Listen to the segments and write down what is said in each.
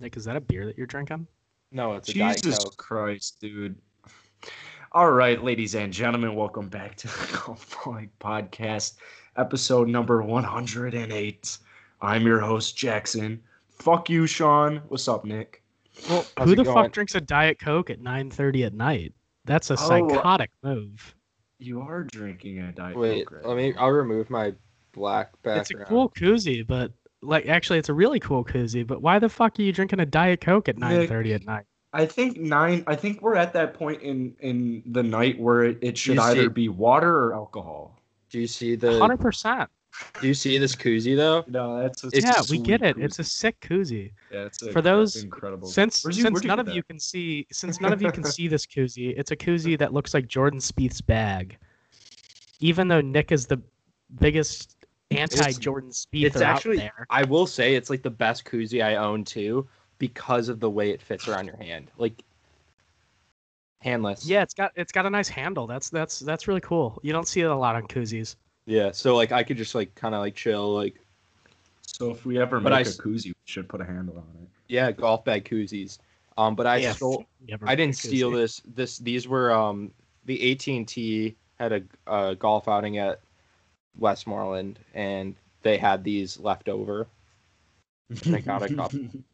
Nick, is that a beer that you're drinking? No, it's a Diet Jesus Coke. Christ, dude. All right, ladies and gentlemen, welcome back to the Golf Balling Podcast, episode number 108. I'm your host, Jackson. Fuck you, Sean. What's up, Nick? Well, How's who the going? fuck drinks a Diet Coke at 9:30 at night? That's a Oh, psychotic move. You are drinking a Diet Wait, Coke, right? let me. I'll remove my black background. It's a cool koozie, but like actually, it's a really cool koozie. But why the fuck are you drinking a Diet Coke at 9:30 at night? I think nine. I think we're at that point in in the night where it, it should You see- either be water or alcohol. Do you see the? Hundred percent. Do you see this koozie though? No, that's a It's Yeah, we get it. It's a sick koozie. yeah, it's a, for those- incredible. Since you- since none get of you can see since none of you can see this koozie, it's a koozie that looks like Jordan Spieth's bag. Even though Nick is the biggest anti-Jordan Spieth It's out actually. there. I will say it's like the best koozie I own too, because of the way it fits around your hand, like handless. Yeah, it's got it's got a nice handle. That's that's that's really cool. You don't see it a lot on koozies. Yeah. So like I could just like kind of like chill, like So if we ever But make I a s- koozie, we should put a handle on it. yeah, golf bag koozies. Um, but I Yeah, stole. you I didn't steal this. This these were um the AT and T had a, a golf outing at Westmoreland, and they had these left over. I got a couple. And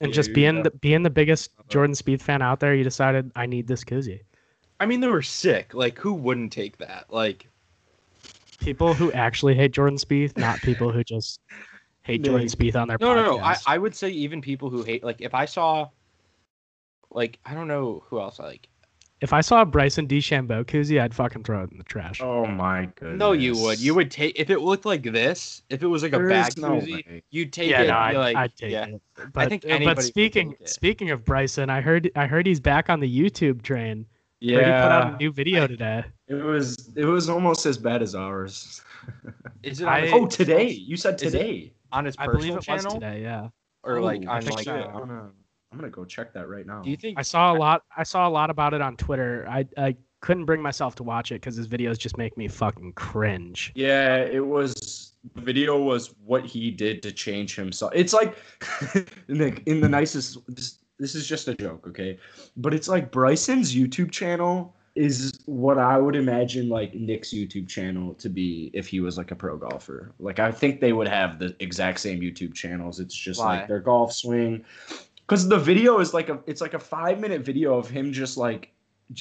Yeah, just being got- the being the biggest. Jordan Spieth fan out there, you decided I need this koozie. I mean, they were sick. Like, who wouldn't take that? Like, People who actually hate Jordan Spieth, not people who just hate Jordan Nick. Spieth on their no, podcast. no, no. I, I would say even people who hate. Like, if I saw, like, I don't know who else I like. If I saw a Bryson DeChambeau koozie, I'd fucking throw it in the trash. Oh my goodness. No, you would. You would take if it looked like this. If it was like a There bag no koozie, way. you'd take yeah, it. no, I'd, like, I'd take yeah. it. But, think uh, anybody but would speaking take it. speaking of Bryson, I heard I heard he's back on the YouTube train. Yeah, Heard he put out a new video today. it was it was almost as bad as ours. Is it I- oh, today you said Is it- today. on his I believe personal it channel was today. Yeah, or like Oh, on think like? So. I'm gonna I'm gonna go check that right now. Do you think? I saw a lot. I saw a lot about it on Twitter. I I couldn't bring myself to watch it because his videos just make me fucking cringe. Yeah, it was. The video was what he did to change himself. It's like, Nick, in the nicest. This, this is just a joke, okay? But it's like Bryson's YouTube channel is what I would imagine like Nick's YouTube channel to be if he was like a pro golfer. Like I think they would have the exact same YouTube channels. It's just Why? like their golf swing. Because the video is like a, it's like a five minute video of him just like,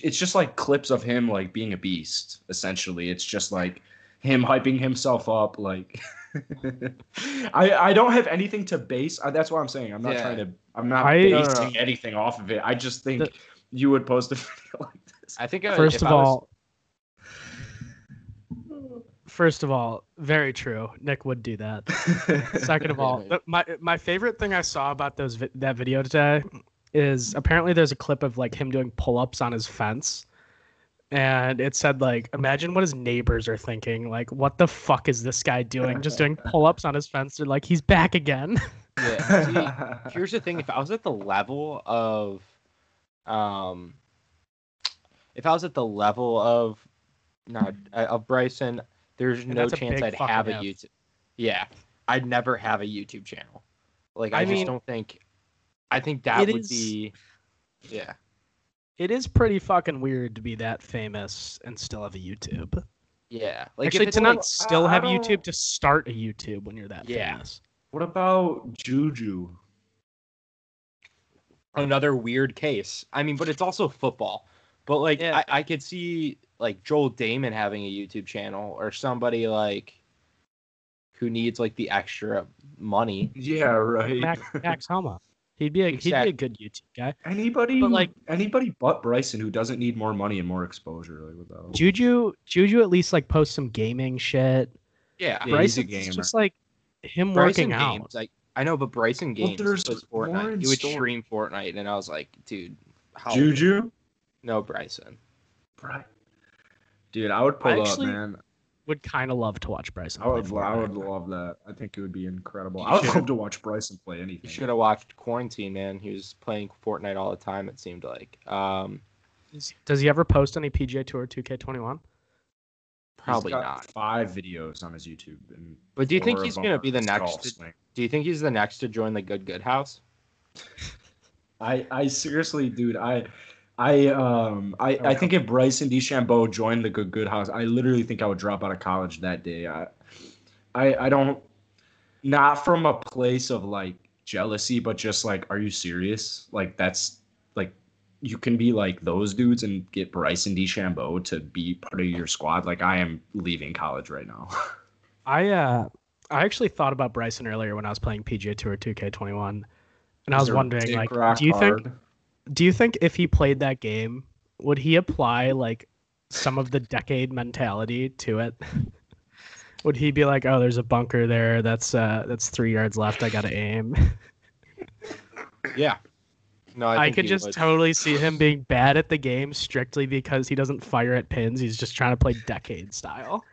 it's just like clips of him like being a beast. Essentially, it's just like him hyping himself up like I I don't have anything to base that's what I'm saying I'm not Yeah. trying to I'm not I- No, no, basing no. anything off of it I just think The- you would post a video like this I think uh, First if of I was- all, first of all, very true. Nick would do that. Second of all, my my favorite thing I saw about those vi- that video today is apparently there's a clip of like him doing pull-ups on his fence. And it said like, imagine what his neighbors are thinking. Like, what the fuck is this guy doing? Just doing pull-ups on his fence. They're like, he's back again. Yeah. See, here's the thing: if I was at the level of, um, if I was at the level of, not uh, of Bryson, there's And no chance I'd have a if. YouTube. Yeah, I'd never have a YouTube channel. Like I, I just don't think. I think that would is- be. Yeah. it is pretty fucking weird to be that famous and still have a YouTube. Yeah. Like Actually, if it's to not like, still I have don't- YouTube to start a YouTube when you're that Yeah. famous. what about Juju another weird case. I mean, but it's also football. But like, Yeah. I, I could see like Joel Dahmen having a YouTube channel or somebody like who needs like the extra money. yeah right Max, Max Homa. He'd be a he'd be a good YouTube guy. anybody But, like- anybody but Bryson who doesn't need more money and more exposure like without Juju Juju at least like posts some gaming shit. Yeah, Yeah, he's a Bryson gamer. is just like him Bryson working out. games. Like I know, but Bryson games there's was more Fortnite. He would store. stream Fortnite, and I was like, dude, how? Juju No, Bryson. Bry- dude I would pull actually- up man Would kind of love to watch Bryson. I would play I would love that I think it would be incredible You I would love to watch Bryson play anything. You should have watched Quarantine, man. He was playing Fortnite all the time. It seemed like. Um, Does- Does he ever post any PGA Tour 2K21? probably got not. Five videos on his YouTube. And But do you think he's gonna be the next to- Do you think he's the next to join the Good Good House? I I seriously, dude, I I um I, I think if Bryson DeChambeau joined the good good house, I literally think I would drop out of college that day. I I I don't not from a place of like jealousy, but just like, are you serious? Like that's like you can be like those dudes and get Bryson DeChambeau to be part of your squad. Like I am leaving college right now. I uh I actually thought about Bryson earlier when I was playing PGA Tour 2K21, and I was wondering like, do you think hard. Do you think if he played that game, would he apply like some of the decade mentality to it? would he be like, "Oh, there's a bunker there. That's uh that's 3 yards left. I got to aim." Yeah. No, I, I, could just would. totally see him being bad at the game strictly because he doesn't fire at pins. He's just trying to play decade style.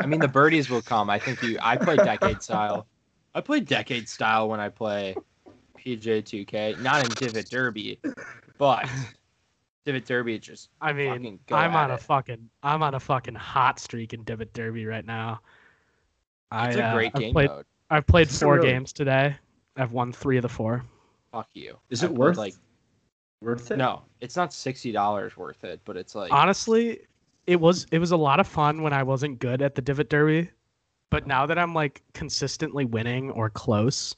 I mean, the birdies will come. I think you. I play decade style. I play decade style when I play PJ 2K, not in Divot Derby, but Divot Derby is just. I mean, go I'm at on a it. fucking I'm on a fucking hot streak in Divot Derby right now. It's I, a uh, great I've game played, mode. I've played Is four really? games today. I've won three of the four. Fuck you. Is I it worth like? worth it? No, it's not sixty dollars worth it, but it's like. Honestly, it was it was a lot of fun when I wasn't good at the Divot Derby, but now that I'm like consistently winning or close,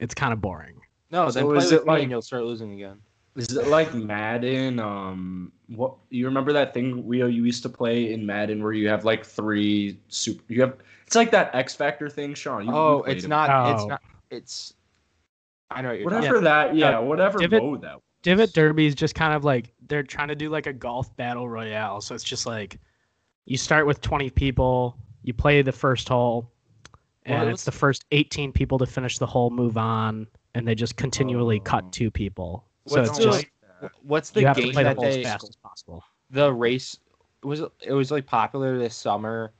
it's kind of boring. no, then play is with it me like- and you'll start losing again. Is it like Madden? Um, what you remember that thing we you used to play in Madden where you have like three super? You have it's like that X Factor thing, Sean. You, you oh, played it's it. not. It's Oh. not. It's. I know what you're whatever talking that. Yeah, Uh, whatever Divot- mode that. Was. Divot Derby is just kind of like they're trying to do like a golf battle royale. So it's just like you start with 20 people, you play the first hole, and Well, it's the first 18 people to finish the hole move on, and they just continually Oh. cut two people. So What's it's the- just like. What's the you have to game play the that hole as they fast as possible. the race was it was like popular this summer.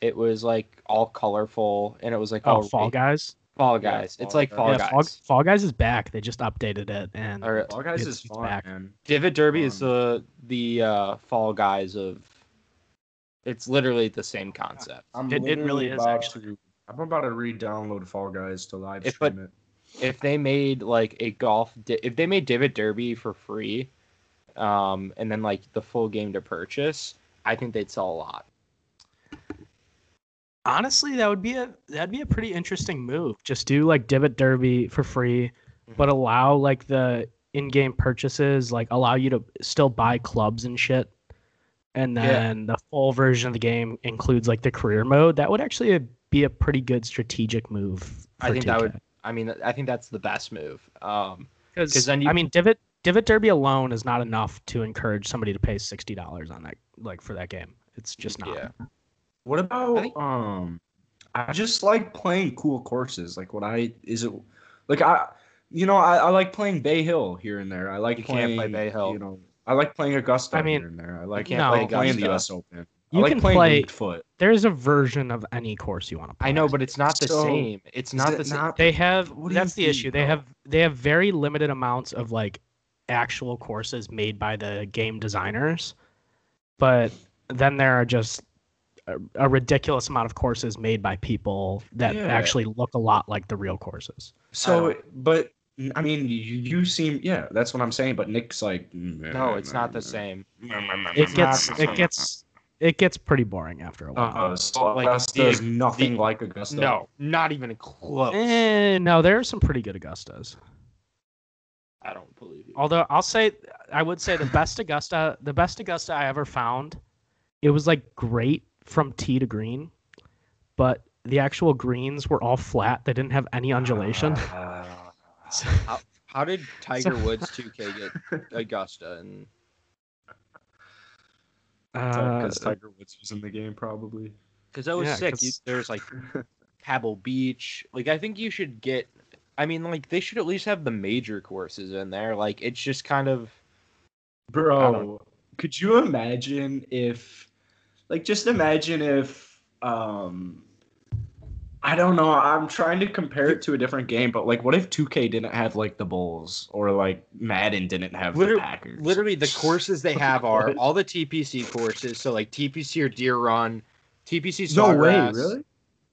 It was like all colorful and it was like Oh, all Fall Guys. Fall Yeah, Guys. it's Fall like Fall yeah, Guys. Fall, Fall Guys is back. They just updated it, and All right. Fall Guys it's- is it's fun, back. man. Divot Derby is the the uh, Fall Guys of. It's literally the same concept. I'm It- it really literally is, actually. To. I'm about to re-download Fall Guys to live If- stream it. If they made like a golf, di- if they made Divot Derby for free, um, and then like the full game to purchase, I think they'd sell a lot. honestly, that would be a that'd be a pretty interesting move. Just do like Divot Derby for free, Mhm. but allow like the in-game purchases, like allow you to still buy clubs and shit. And Yeah. then the full version of the game includes like the career mode. That would actually be a pretty good strategic move. For I think that would. I mean, I think that's the best move. Um, because 'Cause then you- I mean, Divot Divot Derby alone is not enough to encourage somebody to pay sixty dollars on that like for that game. It's just not. Yeah. What about I think- um? I just like playing cool courses. Like what I is it like I you know I, I like playing Bay Hill here and there. I like You can't playing play Bay Hill. You know I like playing Augusta I mean, here and there. I like can't No. playing, play playing the U.S. Open. You like can playing play- Foot. There's a version of any course you want to play. I know, but it's not the So, same. It's not the same. not- they have What that's you the issue think, they though? have they have very limited amounts of like actual courses made by the game designers but then there are just a, a ridiculous amount of courses made by people that Yeah. actually look a lot like the real courses So, but I mean, you, you seem yeah. That's what I'm saying. But Nick's like No, it's not the same. it gets it gets it gets pretty boring after a while Uh, so Like, Augusta is nothing the- like Augusta. No, not even close. eh, no there are some pretty good augustas I don't believe you. Although I'll say, I would say the best Augusta, the best Augusta I ever found, it was like great from tee to green, but the actual greens were all flat. They didn't have any undulation. Uh, So- How, how did Tiger Woods 2K get Augusta? And uh, because Tiger Woods was in the game, probably. because that was Yeah, sick. 'cause- You, there's like Pebble Beach. Like I think you should get. I mean, like they should at least have the major courses in there. Like it's just kind of. Bro, could you imagine if, like, just imagine if, um, I don't know. I'm trying to compare it to a different game, but like, what if 2K didn't have like the Bulls or like Madden didn't have Literally- the Packers? Literally, the courses they have are all the TPC courses. So like TPC or Deere Run, TPC. No way, really?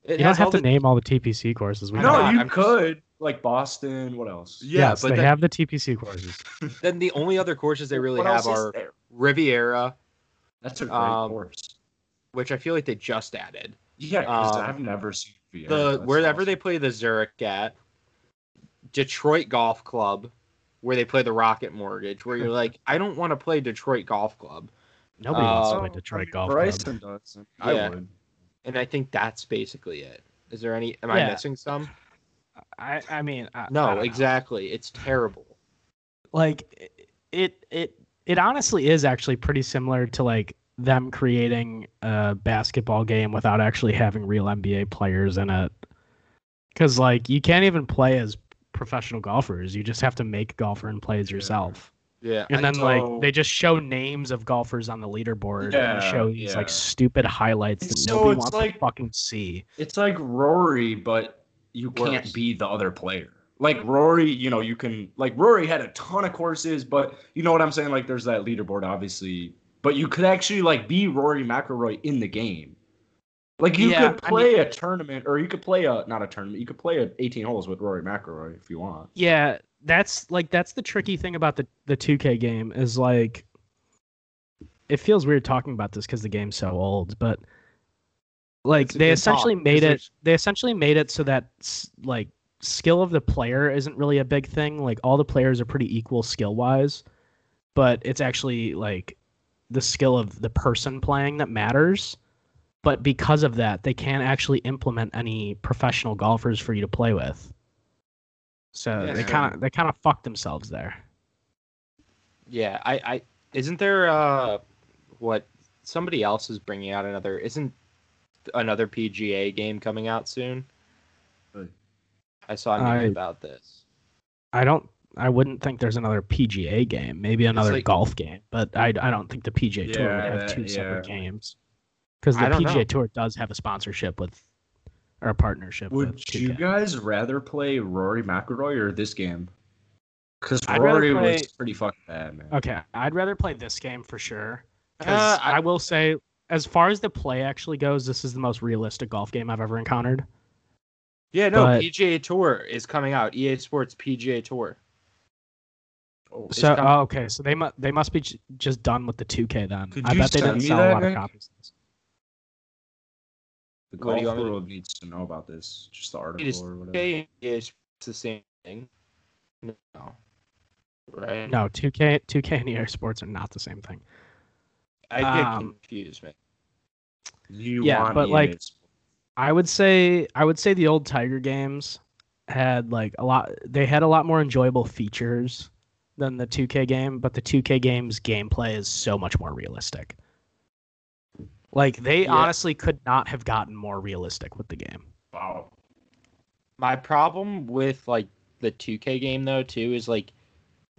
It you don't have to the- name all the TPC courses. We No, know. you I'm just- could. like Boston. What else? Yeah, yes, but they then- have the TPC courses. Then the only other courses they really What have are there? Riviera, That's a great um, course. which I feel like they just added. Yeah, because um, I've never seen Vieira. the wherever awesome. they play the Zurich at, Detroit Golf Club, where they play the Rocket Mortgage, where you're like, I don't want to play Detroit Golf Club, Nobody wants to Uh, play Detroit I mean, Golf Club. Bryson does. I Yeah. would. and I think that's basically it. Is there any? Am I missing some? I, I mean, I, I No, don't know. exactly. It's terrible. like it it it honestly is actually pretty similar to like them creating a basketball game without actually having real NBA players in it. Cuz like you can't even play as professional golfers. You just have to make golfer and plays Yeah. yourself. Yeah. And then So- like they just show names of golfers on the leaderboard Yeah, and show these yeah. like stupid highlights that So nobody it's wants like- to fucking see. It's like Rory, but you can't be the other player. Like Rory, you know, you can like Rory had a ton of courses, but you know what I'm saying? Like there's that leaderboard, obviously, but you could actually like be Rory McIlroy in the game. Like you Yeah, could I play a tournament, or you could play a not a tournament. You could play a 18 holes with Rory McIlroy if you want. Yeah, that's like that's the tricky thing about the the 2K game is like it feels weird talking about this cuz the game's so old, but like they essentially talk, made it they essentially made it so that like skill of the player isn't really a big thing. Like all the players are pretty equal skill-wise, but it's actually like the skill of the person playing that matters. But because of that, they can't actually implement any professional golfers for you to play with. So Yeah, they kind of they kind of fucked themselves there. Yeah. I. I. Isn't there? Uh, what? Somebody else is bringing out another. Isn't another PGA game coming out soon? Really? I saw news I- about this. I don't. I wouldn't think there's another PGA game. Maybe another like- golf game, but I I don't think the PGA Tour would have that- two separate games. Because the I PGA know. Tour does have a sponsorship with, or a partnership Would with. you guys rather play Rory McIlroy or this game? Because Rory play- was pretty fucking bad, man. Okay, I'd rather play this game for sure. Uh, I- I will say, as far as the play actually goes, this is the most realistic golf game I've ever encountered. Yeah. No. but- PGA Tour is coming out. EA Sports PGA Tour. Oh, It's So coming- oh, okay, so they must they must be j- just done with the 2K then. Could I you bet they send didn't sell that, a lot of copies. the What do golf you want me to- world needs to know about this. Just the article is or whatever. okay. It's the same thing. No. Right. No, 2K 2K and EA Sports are not the same thing. I get Um, confused, man. You Yeah, want but, EA like, Sports. I would say I would say the old Tiger games had like a lot they had a lot more enjoyable features than the 2K game, but the 2K game's gameplay is so much more realistic. Like they Yeah. honestly could not have gotten more realistic with the game. wow. My problem with like the 2K game though too is like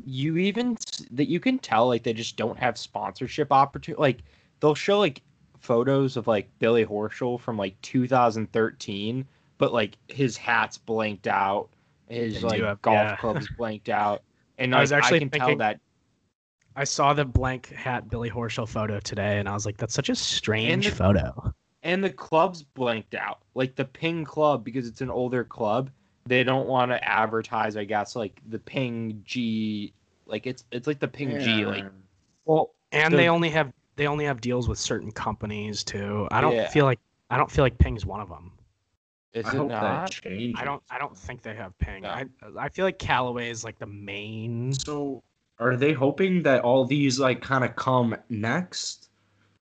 you even that you can tell like they just don't have sponsorship opportunity. Like they'll show like photos of like Billy Horschel from like 2013, but like his hat's blanked out, his They like have- golf yeah. clubs blanked out, and I like, was actually can tell thinking- that I saw the blank hat Billy Horschel photo today and I was like that's such a strange the- photo. and the club's blanked out like the ping club because it's an older club they don't want to advertise i guess like the ping g like it's it's like the ping g like Well, and The- they only have they only have deals with certain companies too. I don't Yeah. feel like I don't feel like Ping's one of them. Is I it not. I don't I don't think they have Ping. No. I I feel like Callaway is like the main. So, are they hoping that all these like kind of come next?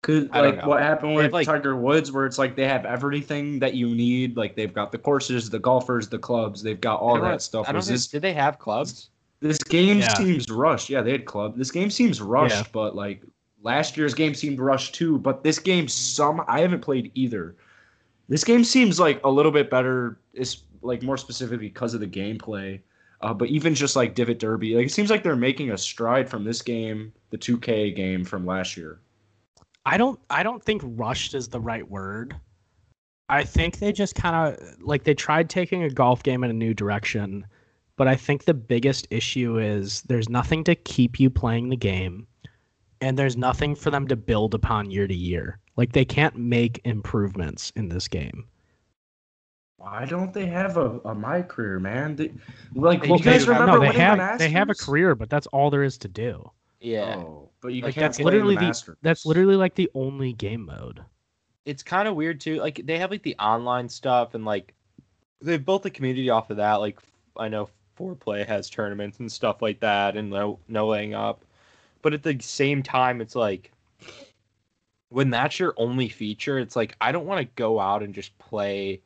Cause like what happened with like- Tiger Woods, where it's like they have everything that you need. Like they've got the courses, the golfers, the clubs. They've got all that stuff. i don't think, this did they have clubs this game Yeah. seems rushed? Yeah, they had club. This game seems rushed, Yeah. but like last year's game seemed rushed too. But this game, some I haven't played either. This game seems like a little bit better. Is like more specifically because of the gameplay. Uh, but even just like Divot Derby, like it seems like they're making a stride from this game, the 2K game from last year. I don't I don't think rushed is the right word. I think they just kind of like they tried taking a golf game in a new direction, but I think the biggest issue is there's nothing to keep you playing the game and there's nothing for them to build upon year to year. Like they can't make improvements in this game. Why don't they have a, a my career, man? They, like, They you do guys have- remember no, they have the they have a career, but that's all there is to do. Yeah. Oh, but you Like, can't that's play literally the Masters. that's literally like the only game mode. it's kind of weird too. Like they have like the online stuff and like they've built the community off of that. Like I know Foreplay has tournaments and stuff like that, and no no laying up. But at the same time, it's like when that's your only feature, it's like I don't want to go out and just play.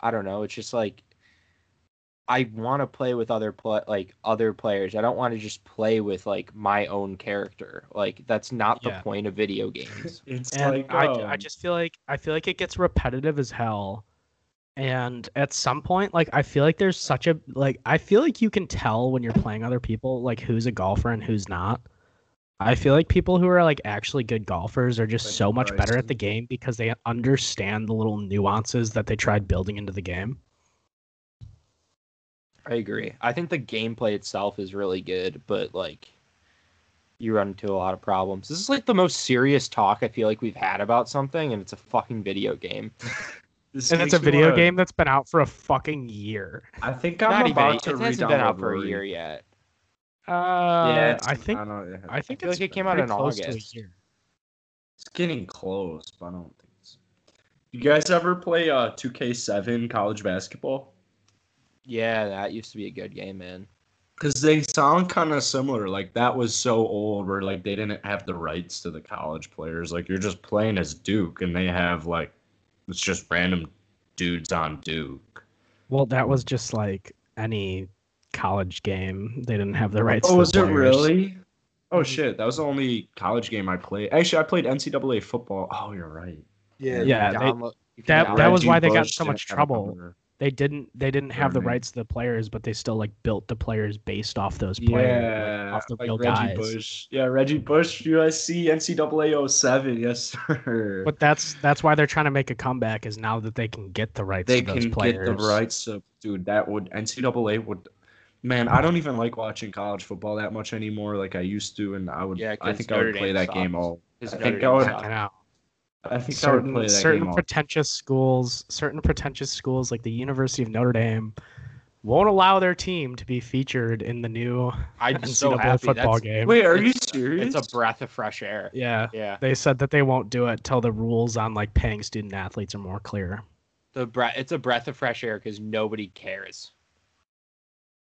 I don't know. It's just like I want to play with other play like other players. I don't want to just play with like my own character. Like that's not the point of video games. It's And like I, I um, just feel like I feel like it gets repetitive as hell. And at some point, like I feel like there's such a like I feel like you can tell when you're playing other people like who's a golfer and who's not. I feel like people who are like actually good golfers are just Like so much better at the game because they understand the little nuances that they tried building into the game. I agree. I think the gameplay itself is really good, but like you run into a lot of problems. This is like the most serious talk I feel like we've had about something, and it's a fucking video game. this And it's a video wanna- game that's been out for a fucking year. I think I'm Not even. about It hasn't been out for a year yet. Uh, yeah, it's, I think I, don't, yeah, I think feel it's like it came out in close to a August. it's getting close, but I don't think it's. You guys ever play uh 2K7 college basketball? Yeah, that used to be a good game, man. Because they sound kind of similar. Like that was so old, where like they didn't have the rights to the college players. Like you're just playing as Duke, and they have like it's just random dudes on Duke. Well, that was just like any college game. They didn't have the rights. Oh, was the it really? Oh mm-hmm. shit, that was the only college game I played. Actually, I played NCAA football. Oh, you're right. Yeah, Yeah, they- download, you that- that was why they got so much didn't trouble. A- They didn't. They didn't have the rights to the players, but they still like built the players based off those players, Yeah, like, off the like real Reggie guys. Bush. Yeah, Reggie Bush, USC, NCAA 07. Yes, sir. But that's that's why they're trying to make a comeback. Is now that they can get the rights they to those can players. get the rights to dude that would NCAA would man I don't even like watching college football that much anymore like I used to and I would Yeah, I 'cause think I would play Dame that game all I think I would- sucks. I know. I think Certain play that certain game all pretentious schools, certain pretentious schools like the University of Notre Dame, won't allow their team to be featured in the new I'm so happy. football That's, game. Wait, are you It's- serious? It's a breath of fresh air. Yeah, Yeah, they said that they won't do it till the rules on like paying student athletes are more clear. the breath. It's a breath of fresh air because nobody cares.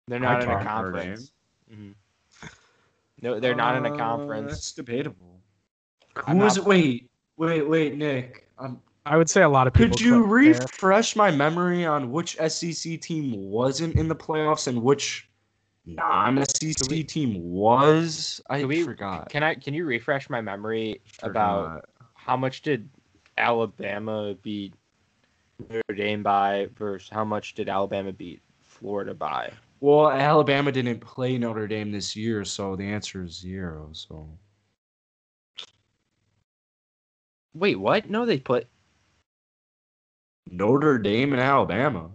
They're not in a Notre conference. Mhm. No, they're not in a Uh, conference. That's debatable. I'm Who was not- it? Wait, wait, wait, Nick. Um, I would say a lot of people. could you quit there. refresh my memory on which SEC team wasn't in the playoffs and which non-SEC we- team was? I we- forgot. Can I? Can you refresh my memory about Forgot. how much did Alabama beat Notre Dame by versus how much did Alabama beat Florida by? Well, Alabama didn't play Notre Dame this year, so the answer is zero. So Wait, what? No, they put. Notre Dame and Alabama.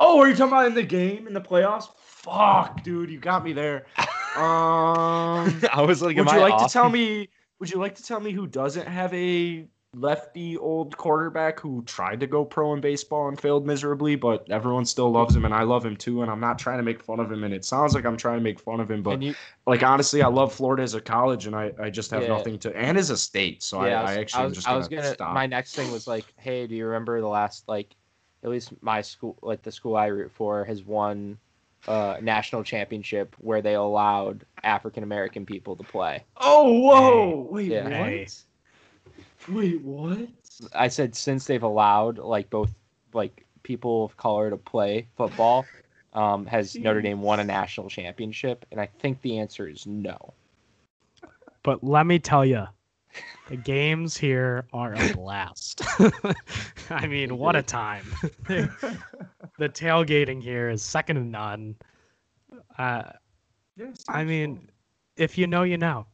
Oh, are you talking about in the game in the playoffs? Fuck, dude, you got me there. Um, I was like, would am you I like off? to tell me? Would you like to tell me who doesn't have a lefty old quarterback who tried to go pro in baseball and failed miserably, but everyone still loves him and I love him too, and I'm not trying to make fun of him, and it sounds like I'm trying to make fun of him, but you? like honestly, I love Florida as a college, and I, I just have Yeah. nothing to, and as a state, so yeah, I, I was- actually am was, just I gonna, was gonna. stop. My next thing was like, hey, do you remember the last like, at least my school, like the school I root for, has won uh national championship where they allowed African American people to play. Oh, whoa! Wait, Yeah. what? Hey. Wait, what? I said since they've allowed like both like people of color to play football, um, has Notre Dame won a national championship? And I think the answer is no. But let me tell you, the games here are a blast. I mean, what a time. the tailgating here is second to none. Uh, I mean, if you know, you know.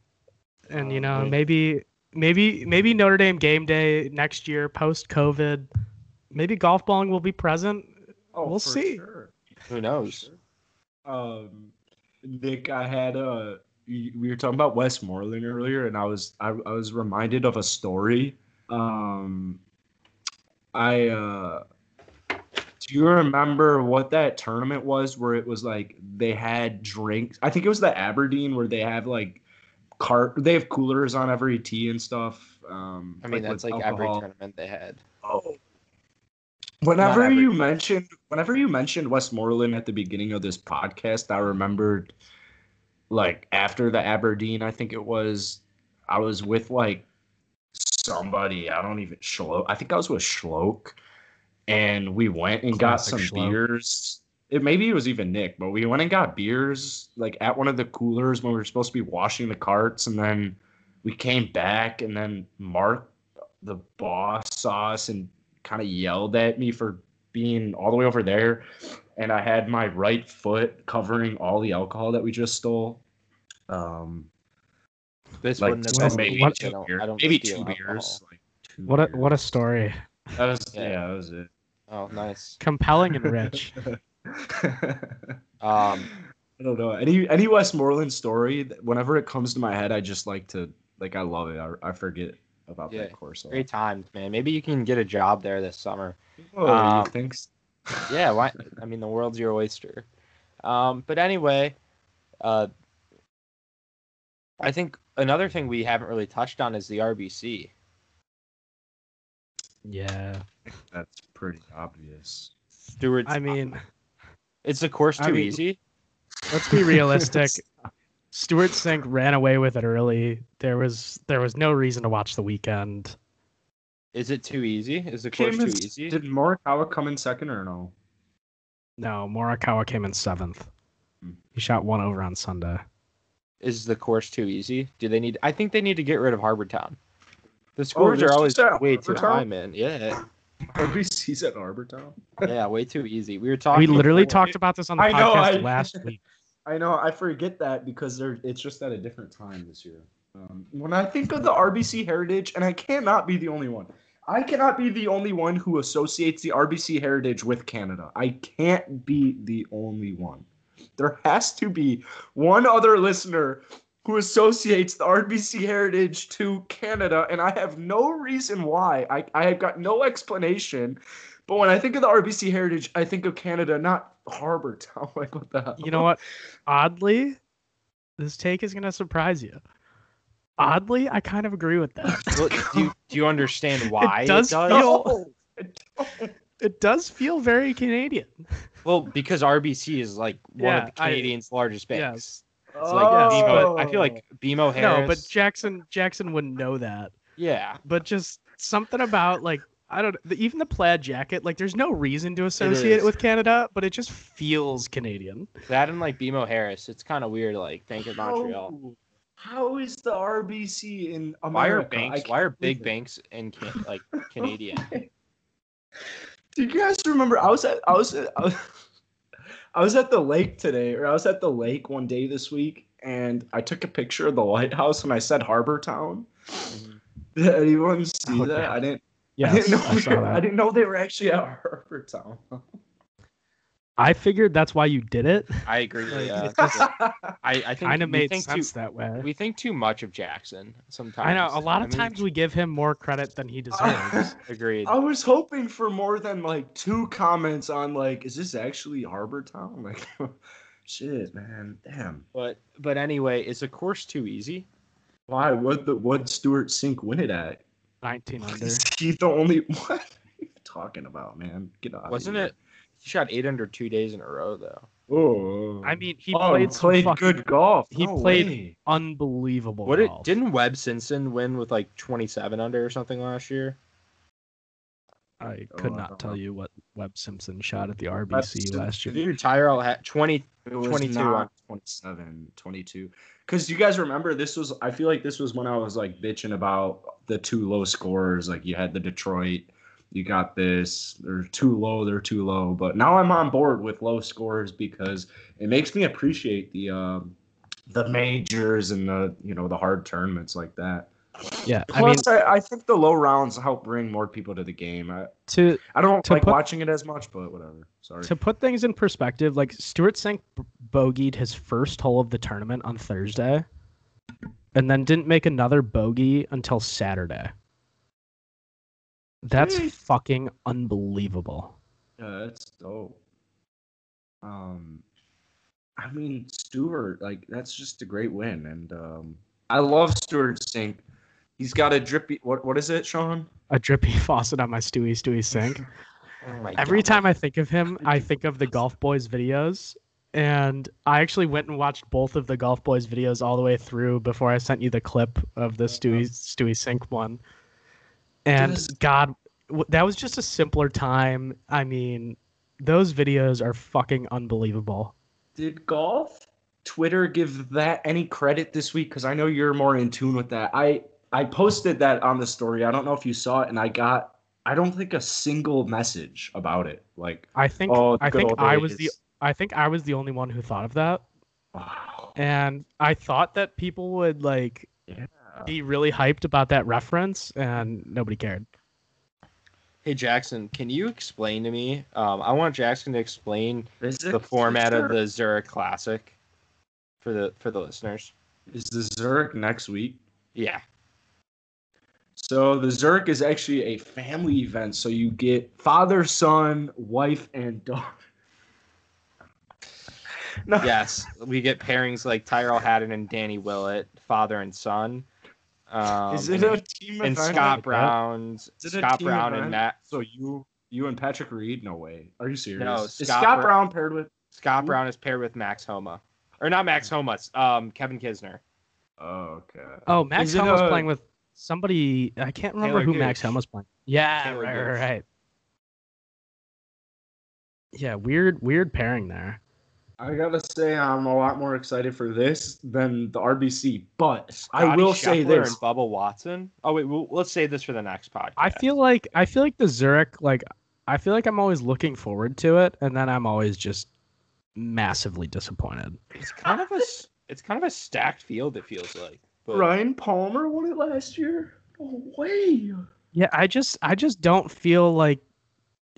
And you know, maybe maybe maybe Notre Dame game day next year post COVID, maybe golf balling will be present. oh, we'll for see. Sure. Who knows? Um, Nick, I had uh y- we were talking about Westmoreland earlier, and I was I, I was reminded of a story. Um, I uh, do Do you remember what that tournament was where it was like they had drinks? I think it was the Aberdeen where they have like cart they have coolers on every tee and stuff. Um I mean, with that's like every tournament they had. Oh. Whenever every- you mentioned whenever you mentioned Westmoreland at the beginning of this podcast, I remembered like after the Aberdeen, I think it was I was with like somebody, I don't even Schloke. I think I was with Schloke and we went and got some Schloke. beers. It maybe it was even Nick, but we went and got beers like at one of the coolers when we were supposed to be washing the carts and then we came back and then Mark the boss saw us and kind of yelled at me for being all the way over there and I had my right foot covering all the alcohol that we just stole. Um This like wouldn't have so been maybe, me. what- two I don't, beers, I don't maybe two beers. Like two What a beers. what a story. That was Yeah. yeah, that was it. Oh, nice. Compelling and rich. Um, I don't know any any Westmoreland story. Whenever it comes to my head, I just like to like I love it. I, I forget about Yeah, that course. Great times, man. Maybe you can get a job there this summer. Oh, Um, you think? s- Yeah, why? I mean, the world's your oyster. Um, but anyway, uh, I think another thing we haven't really touched on is the RBC. Yeah. That's pretty obvious. Stewart's. I mean, it's the course too I mean- easy. let's be realistic. Stewart Cink ran away with it early. There was there was no reason to watch the weekend. Is it too easy? Is the course Came too in- easy? Did Morikawa come in second or no? No, Morikawa came in seventh. Hmm. He shot one over on Sunday. Is the course too easy? Do they need? I think they need to get rid of Harbor Town. The scores there's are always just that way too high, man. Yeah, RBC's at Harbor Town. yeah, way too easy. We were talking. We literally before- talked about this on the I know, podcast I- last week. I know. I forget that because they're it's just at a different time this year. Um, when I think of the RBC Heritage, and I cannot be the only one. I cannot be the only one who associates the RBC Heritage with Canada. I can't be the only one. There has to be one other listener who associates the RBC Heritage to Canada, and I have no reason why. I, I have got no explanation. But when I think of the RBC Heritage, I think of Canada, not Harbor Town. Like what the hell? You know what? Oddly, this take is gonna surprise you. Oddly, I kind of agree with that. Well, do, you, do you understand why does it does? feel- No, It does feel very Canadian. Well, because RBC is like one Yeah, of the I- Canadians' largest banks. Yes. It's like BMO. I feel like oh. BMO Harris. No, but Jackson Jackson wouldn't know that. yeah, But just something about like I don't the, even the plaid jacket. Like, there's no reason to associate it with Canada, but it just feels Canadian. that and like BMO Harris. It's kind of weird. Like Bank of Montreal. How- How is the RBC in America? Why are banks? Why are big it. banks in can, like Canadian? Do you guys remember? I was at I was at, I was, I was at the lake today, or I was at the lake one day this week, and I took a picture of the lighthouse and I said Harbor Town. Mhm. Did anyone see Oh, that? yeah. I didn't. I didn't know. I were- I didn't know they were actually at Harbor Town. I figured that's why you did it. I agree. Yeah. I I think kind of made think sense too, that way. We think too much of Jackson sometimes. I know a lot I of mean, times we give him more credit than he deserves. agreed. I was hoping for more than like two comments on like, is this actually Harbor Town? Like, shit, man, damn. But but anyway, is the course too easy? Why? What the what Stewart Cink win it at? 19 under. Is he the only what? are you talking about, man? Get out. Wasn't it? He shot eight under two days in a row though. Oh, I mean, he oh, played, he played fucking good golf. he No played- way. unbelievable. What it didn't Webb Simpson win with like twenty seven under or something last year? I Oh, could I not don't tell know. you what Webb Simpson shot at the RBC Simpson- last year. Dude, Tyrrell had twenty. It was 22 on- 27, 22. Because you guys remember this was, I feel like this was when I was like bitching about the two low scores. Like you had the Detroit, you got this, they're too low, they're too low. But now I'm on board with low scores because it makes me appreciate the, um, the majors and the, you know, the hard tournaments like that. Yeah, I mean, I, I, think the low rounds help bring more people to the game. I, to I don't To like put- watching it as much, but whatever. Sorry. to put things in perspective, like Stewart Cink b- bogeyed his first hole of the tournament on Thursday, and then didn't make another bogey until Saturday. That's Really? fucking unbelievable. Yeah, that's dope. Um, I mean, Stewart, like that's just a great win, and um, I love Stewart Cink. He's got a drippy. What what is it, Sean? A drippy faucet on my Stewie Stewie sink. Oh Every God. time I think of him, I think of the Golf Boys videos. And I actually went and watched both of the Golf Boys videos all the way through before I sent you the clip of the Stewie Stewie Sink one. And God, that was just a simpler time. I mean, those videos are fucking unbelievable. Did golf Twitter give that any credit this week? Because I know you're more in tune with that. I I posted that on the story. I don't know if you saw it, and I got I don't think a single message about it. Like, I think oh, I think I was the. I think I was the only one who thought of that. wow. And I thought that people would like Yeah. Be really hyped about that reference and nobody cared. Hey Jackson, can you explain to me? Um, I want Jackson to explain Is the it format of the Zurich Classic for the for the listeners. Is the Zurich next week? Yeah. So the Zurich is actually a family event. So you get father, son, wife, and daughter. No. Yes, we get pairings like Tyrrell Hatton and Danny Willett, father and son. Um, is it and, a team and event? Scott Brown's Is it a Scott team Brown and event? Matt So you you and Patrick Reed? No way. Are you serious? No, Is Scott Scott, Br- Brown paired with? Scott Who? Brown is paired with Max Homa, or not Max Homa, it's, um, Kevin Kisner. Oh, okay. Oh, Max Is it Homa's a- playing with somebody. I can't remember Taylor who Max Gooch. Homa's playing. Yeah, Taylor right, right, Gooch. right. Yeah, weird, weird pairing there. I gotta say, I'm a lot more excited for this than the RBC. But I Scotty will say this: and Bubba Watson. Oh wait, well, let's save this for the next podcast. I feel like I feel like the Zurich, like I feel like I'm always looking forward to it, and then I'm always just massively disappointed. it's kind of a it's kind of a stacked field. It feels like. But Ryan Palmer won it last year. No way. Yeah, I just I just don't feel like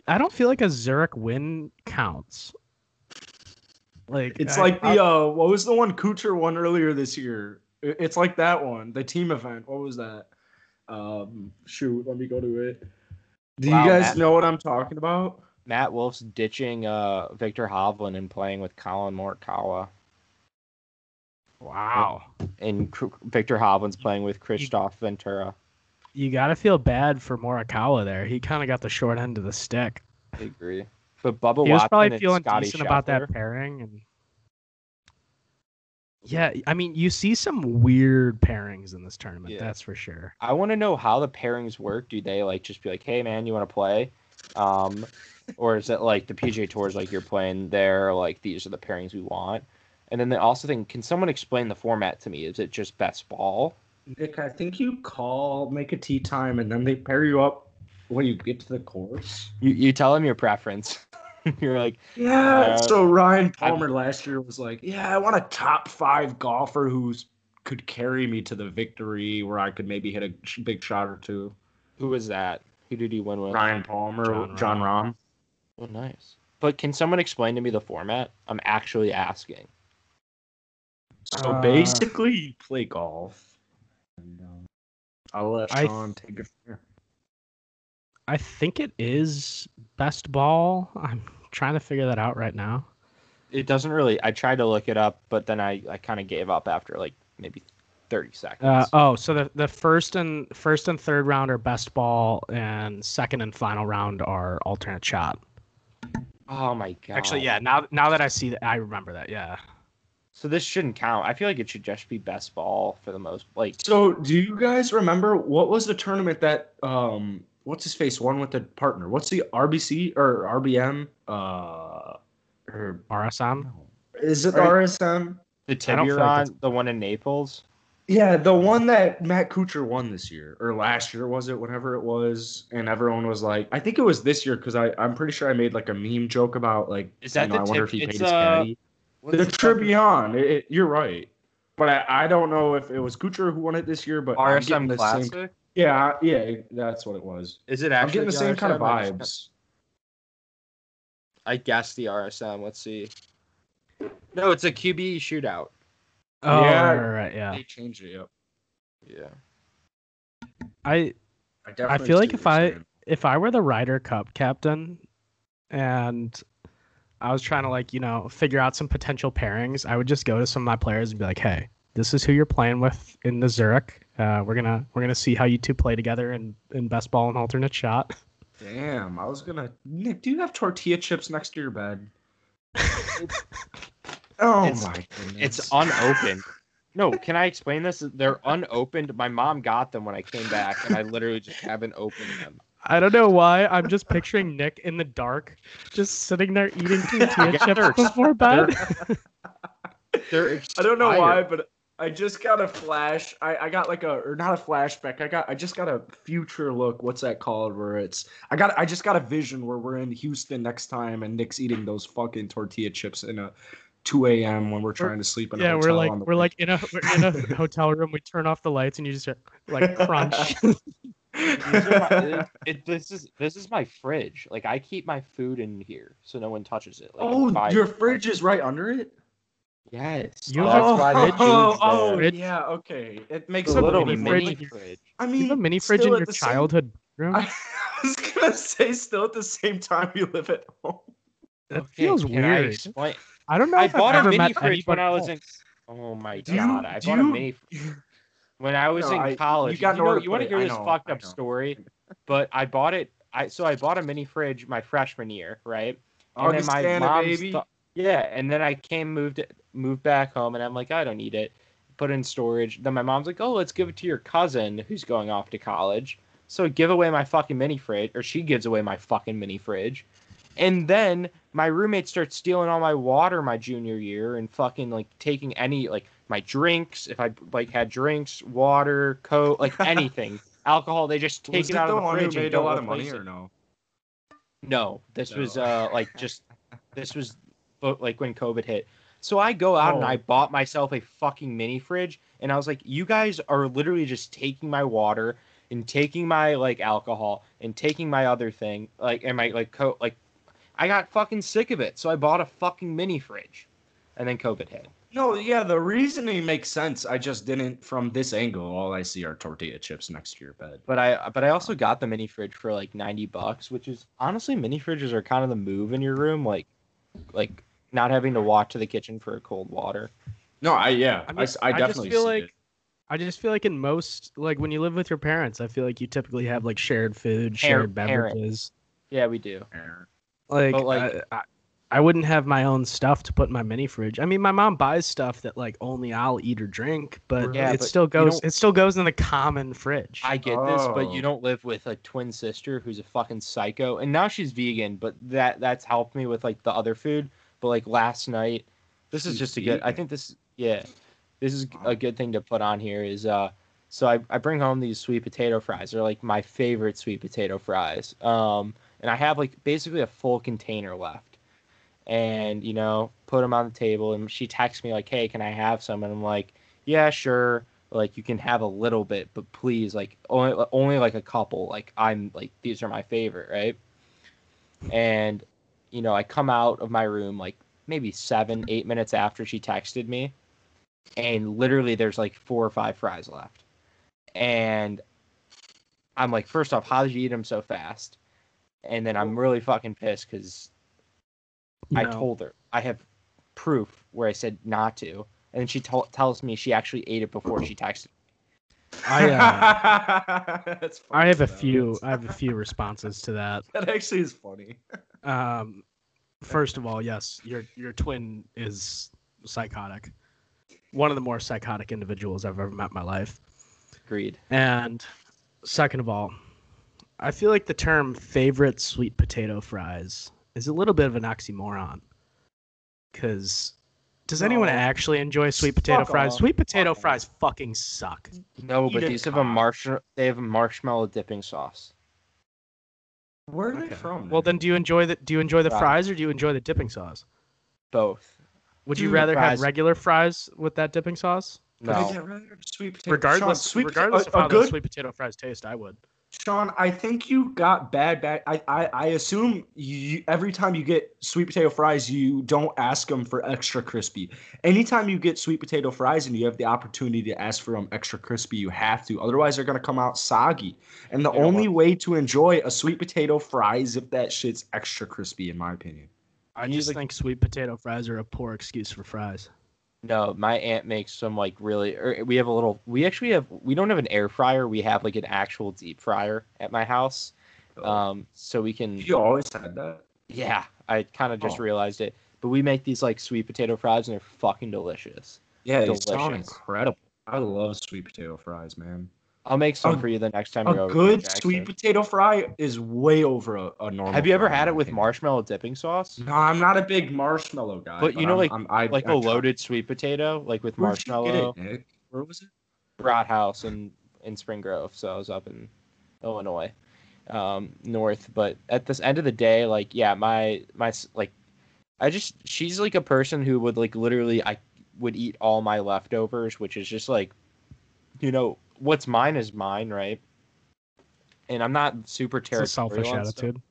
I don't feel like a Zurich win counts. Like It's I- like I- the uh, what was the one Kuchar won earlier this year? It's like that one, the team event. What was that? Um, shoot, let me go to it. Do Wow, you guys Matt- know what I'm talking about? Matt Wolff's ditching uh, Viktor Hovland and playing with Collin Morikawa, wow. and Cr- Viktor Hovland's playing with Kristoffer Ventura. You got to feel bad for Morikawa there. He kind of got the short end of the stick. I agree. But Bubba he was Watson probably feeling Scotty decent about that pairing and yeah i mean you see some weird pairings in this tournament Yeah. that's for sure I want to know how the pairings work. Do they like just be like, "Hey, man, you want to play?" Um, or is it like the PJ Tours, like you're playing there, like these are the pairings we want? And then they also think, can someone explain the format to me? Is it just best ball? Nick, I think you call, make a tea time, and then they pair you up when you get to the course. You you tell them your preference. you're like, Yeah. Uh, so Ryan Palmer last year was like, "Yeah, I want a top five golfer who's could carry me to the victory, where I could maybe hit a sh- big shot or two. who was that? Who did he win with? Ryan Palmer, Jon Jon, Rahm. Rahm. Oh, nice. But can someone explain to me the format? I'm actually asking. So Uh, basically, you play golf. And, um, I'll let I Sean take it from here. I think it is best ball i'm trying to figure that out right now It doesn't really. I tried to look it up, but then I, I kind of gave up after like maybe 30 seconds. uh, oh so the, the first and first and third round are best ball and second and final round are alternate shot oh my god. actually yeah now now that i see that i remember that yeah So this shouldn't count. I feel like it should just be best ball for the most. Like So, do you guys remember what was the tournament that um what's his face one with the partner? What's the RBC or RBM? Uh, or rsm is it the Right. RSM? the I like Tiburon, the one in Naples. Yeah, the one that Matt Kuchar won this year or last year was it? Whatever it was, and everyone was like, I think it was this year because I I'm pretty sure I made like a meme joke about like Is that you know, the I wonder Tib- if he it's, paid his uh, caddy. What's The the Tribune. It, it- you're right. But I, I don't know if it was Kuchar who won it this year, but I'm getting RSM the Classic. Same, yeah, yeah, that's what it was. Is it actually? I'm getting the same kind of RSM? I just- vibes. I guess the RSM. Let's see. No, it's a QB shootout. oh Yeah. right, right, right, yeah They changed it up. Yeah. i I, definitely feel like if I- saying. if I were the Ryder Cup captain, and I was trying to like you know figure out some potential pairings, I would just go to some of my players and be like, "Hey, this is who you're playing with in the Zurich. Uh, we're gonna we're gonna see how you two play together in in best ball and alternate shot." Damn, I was gonna. Nick, do you have tortilla chips next to your bed? oh It's- my goodness. It's unopened. No, can I explain this? They're unopened. My mom got them when I came back, and I literally just haven't opened them. I don't know why. I'm just picturing Nick in the dark, just sitting there eating tortilla chips they're- before bed. They're I don't know why, but I just got a flash. I, I got like a or not a flashback. I got I just got a future look. What's that called? Where it's I got I just got a vision where we're in Houston next time and Nick's eating those fucking tortilla chips in a 2 a.m. when we're trying to sleep in a yeah, we're like on the we're like in a we're in a hotel room. We turn off the lights and you just hear, like crunch. My- it- it- this is this is my fridge. Like I keep my food in here, so no one touches it. Like, oh, your fridge is right under it. Yes. You oh, that's have a fridge? Oh, oh. Fridge? yeah, okay. It makes a a little mini mini fridge. fridge. I you mean, have a mini fridge in your the same- childhood room. I was gonna say, still at the same time you live at home. that Okay, feels can I weird. I don't know. I if I've bought a mini fridge when I was in. Oh my Do you- god! I do bought a you- mini. When I was No, in I- you college, got you, nowhere know, you want to hear this know, fucked up story? But I bought it. I so I bought a mini fridge my freshman year, right? And then my mom's baby. th- yeah, and then I came moved it- moved back home, and I'm like, I don't need it. Put it in storage. Then my mom's like, Oh, let's give it to your cousin who's going off to college. So I give away my fucking mini fridge, or she gives away my fucking mini fridge. And then my roommate starts stealing all my water my junior year and fucking like taking any like my drinks if I like had drinks, water, coke, like anything, alcohol. They just take was it it out the of the one who fridge and made a lot of money replace or it. no? No, this No. was uh like just this was like when COVID hit. So I go out and Oh. I bought myself a fucking mini fridge and I was like, you guys are literally just taking my water and taking my like alcohol and taking my other thing like and my like coat like I got fucking sick of it. So I bought a fucking mini fridge. And then COVID hit. No, yeah, the reasoning makes sense. I just didn't from this angle. All I see are tortilla chips next to your bed. But I but I also got the mini fridge for like 90 bucks, which is honestly mini fridges are kind of the move in your room like like not having to walk to the kitchen for a cold water. No, I yeah, I I, mean, s- I I just definitely feel see like- it. I just feel like in most like when you live with your parents, I feel like you typically have like shared food, shared parent. beverages. Yeah, we do. Like, But, like- I, I, I wouldn't have my own stuff to put in my mini fridge. I mean, my mom buys stuff that like only I'll eat or drink, but Yeah, it but still goes. It still goes in the common fridge. I get this, but Oh. you don't live with a twin sister who's a fucking psycho. And now she's vegan, but that that's helped me with like the other food. But like last night, this is just a good. I think this yeah, this is a good thing to put on here is uh. So I, I bring home these sweet potato fries. They're like my favorite sweet potato fries. Um, and I have like basically a full container left. And you know, put them on the table. And she texts me like, "Hey, can I have some?" And I'm like, "Yeah, sure." Like you can have a little bit, but please, like only only like a couple. Like I'm like these are my favorite, right? And you know, I come out of my room like maybe seven, eight minutes after she texted me, and literally there's like four or five fries left. And I'm like, first off, how did you eat them so fast? And then I'm really fucking pissed because You I know? told her I have proof where I said not to, and then she tell tells me she actually ate it before she texted. I, uh, That's I funny, have a few. I have a few responses to that. That actually is funny. Um, first of all, yes, your your twin is psychotic. One of the more psychotic individuals I've ever met in my life. Agreed. And second of all, I feel like the term favorite sweet potato fries is a little bit of an oxymoron. Because does anyone actually enjoy sweet potato Fuck fries? off. Sweet potato Fuck off. fries fucking suck. No, Eat but a these have a marsh. They have a marshmallow dipping sauce. Where are Okay. they from? Well, then, do you enjoy the do you enjoy the Fries. fries or do you enjoy the dipping sauce? Both. Would you mm. rather have regular fries with that dipping sauce? No. I get rid sweet potato. regardless, Sean, sweet regardless a, of how a those good sweet potato fries taste, I would. Sean, I think you got bad bad. I I, I assume you every time you get sweet potato fries, you don't ask them for extra crispy. Anytime you get sweet potato fries and you have the opportunity to ask for them extra crispy, you have to. Otherwise, they're gonna come out soggy. And the You know only way to enjoy a sweet potato fries if that shit's extra crispy, in my opinion. I just like- think sweet potato fries are a poor excuse for fries. No, my aunt makes some like really. Or we have a little. We actually have. We don't have an air fryer. We have like an actual deep fryer at my house. Um, so we can. you always had that. Yeah, I kind of just Oh. realized it. But we make these like sweet potato fries, and they're fucking delicious. Yeah, they sound incredible. I love sweet potato fries, man. I'll make some A- for you the next time you're A good sweet potato fry is way over a, a normal. Have you ever had it with marshmallow dipping sauce? No, I'm not a big marshmallow guy. But you know, I'm- like- I'm, I, Like a I've tried- loaded sweet potato, like with Where'd you get marshmallow. it? Where was it? Brat House in in Spring Grove, so I was up in Illinois, um, north. But at this end of the day, like yeah, my my like, I just she's like a person who would like literally I would eat all my leftovers, which is just like, you know, what's mine is mine, right? And I'm not super It's a selfish territorial. stuff. attitude.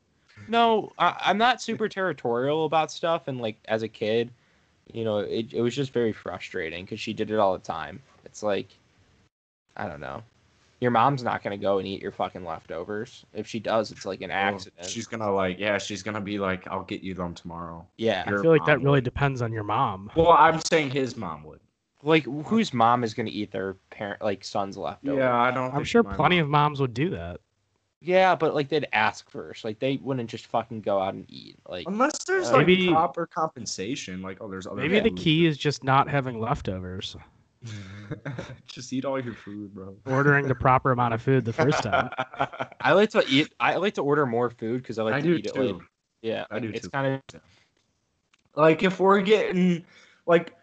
No, I, I'm not super territorial about stuff. And like as a kid, you know, it, it was just very frustrating because she did it all the time. It's like, I don't know. Your mom's not gonna go and eat your fucking leftovers. If she does, it's like an accident. She's gonna like, yeah, she's gonna be like, I'll get you them tomorrow. yeah, I feel like that mom really would. depends on your mom. Well, I'm saying his mom would. Like whose mom is gonna eat their parent like son's leftovers? Yeah, I don't. I'm think sure plenty mom- of moms would do that. Yeah, but like they'd ask first. Like they wouldn't just fucking go out and eat. Like Unless there's Uh, like Maybe- proper compensation, like oh, there's other. Maybe the food. key is just not having leftovers. Just eat all your food, bro. Ordering the proper amount of food the first time. I like to eat. I like to order more food because I like I to do eat it. too. Like, yeah, I do It's kind of Like if we're getting like, s-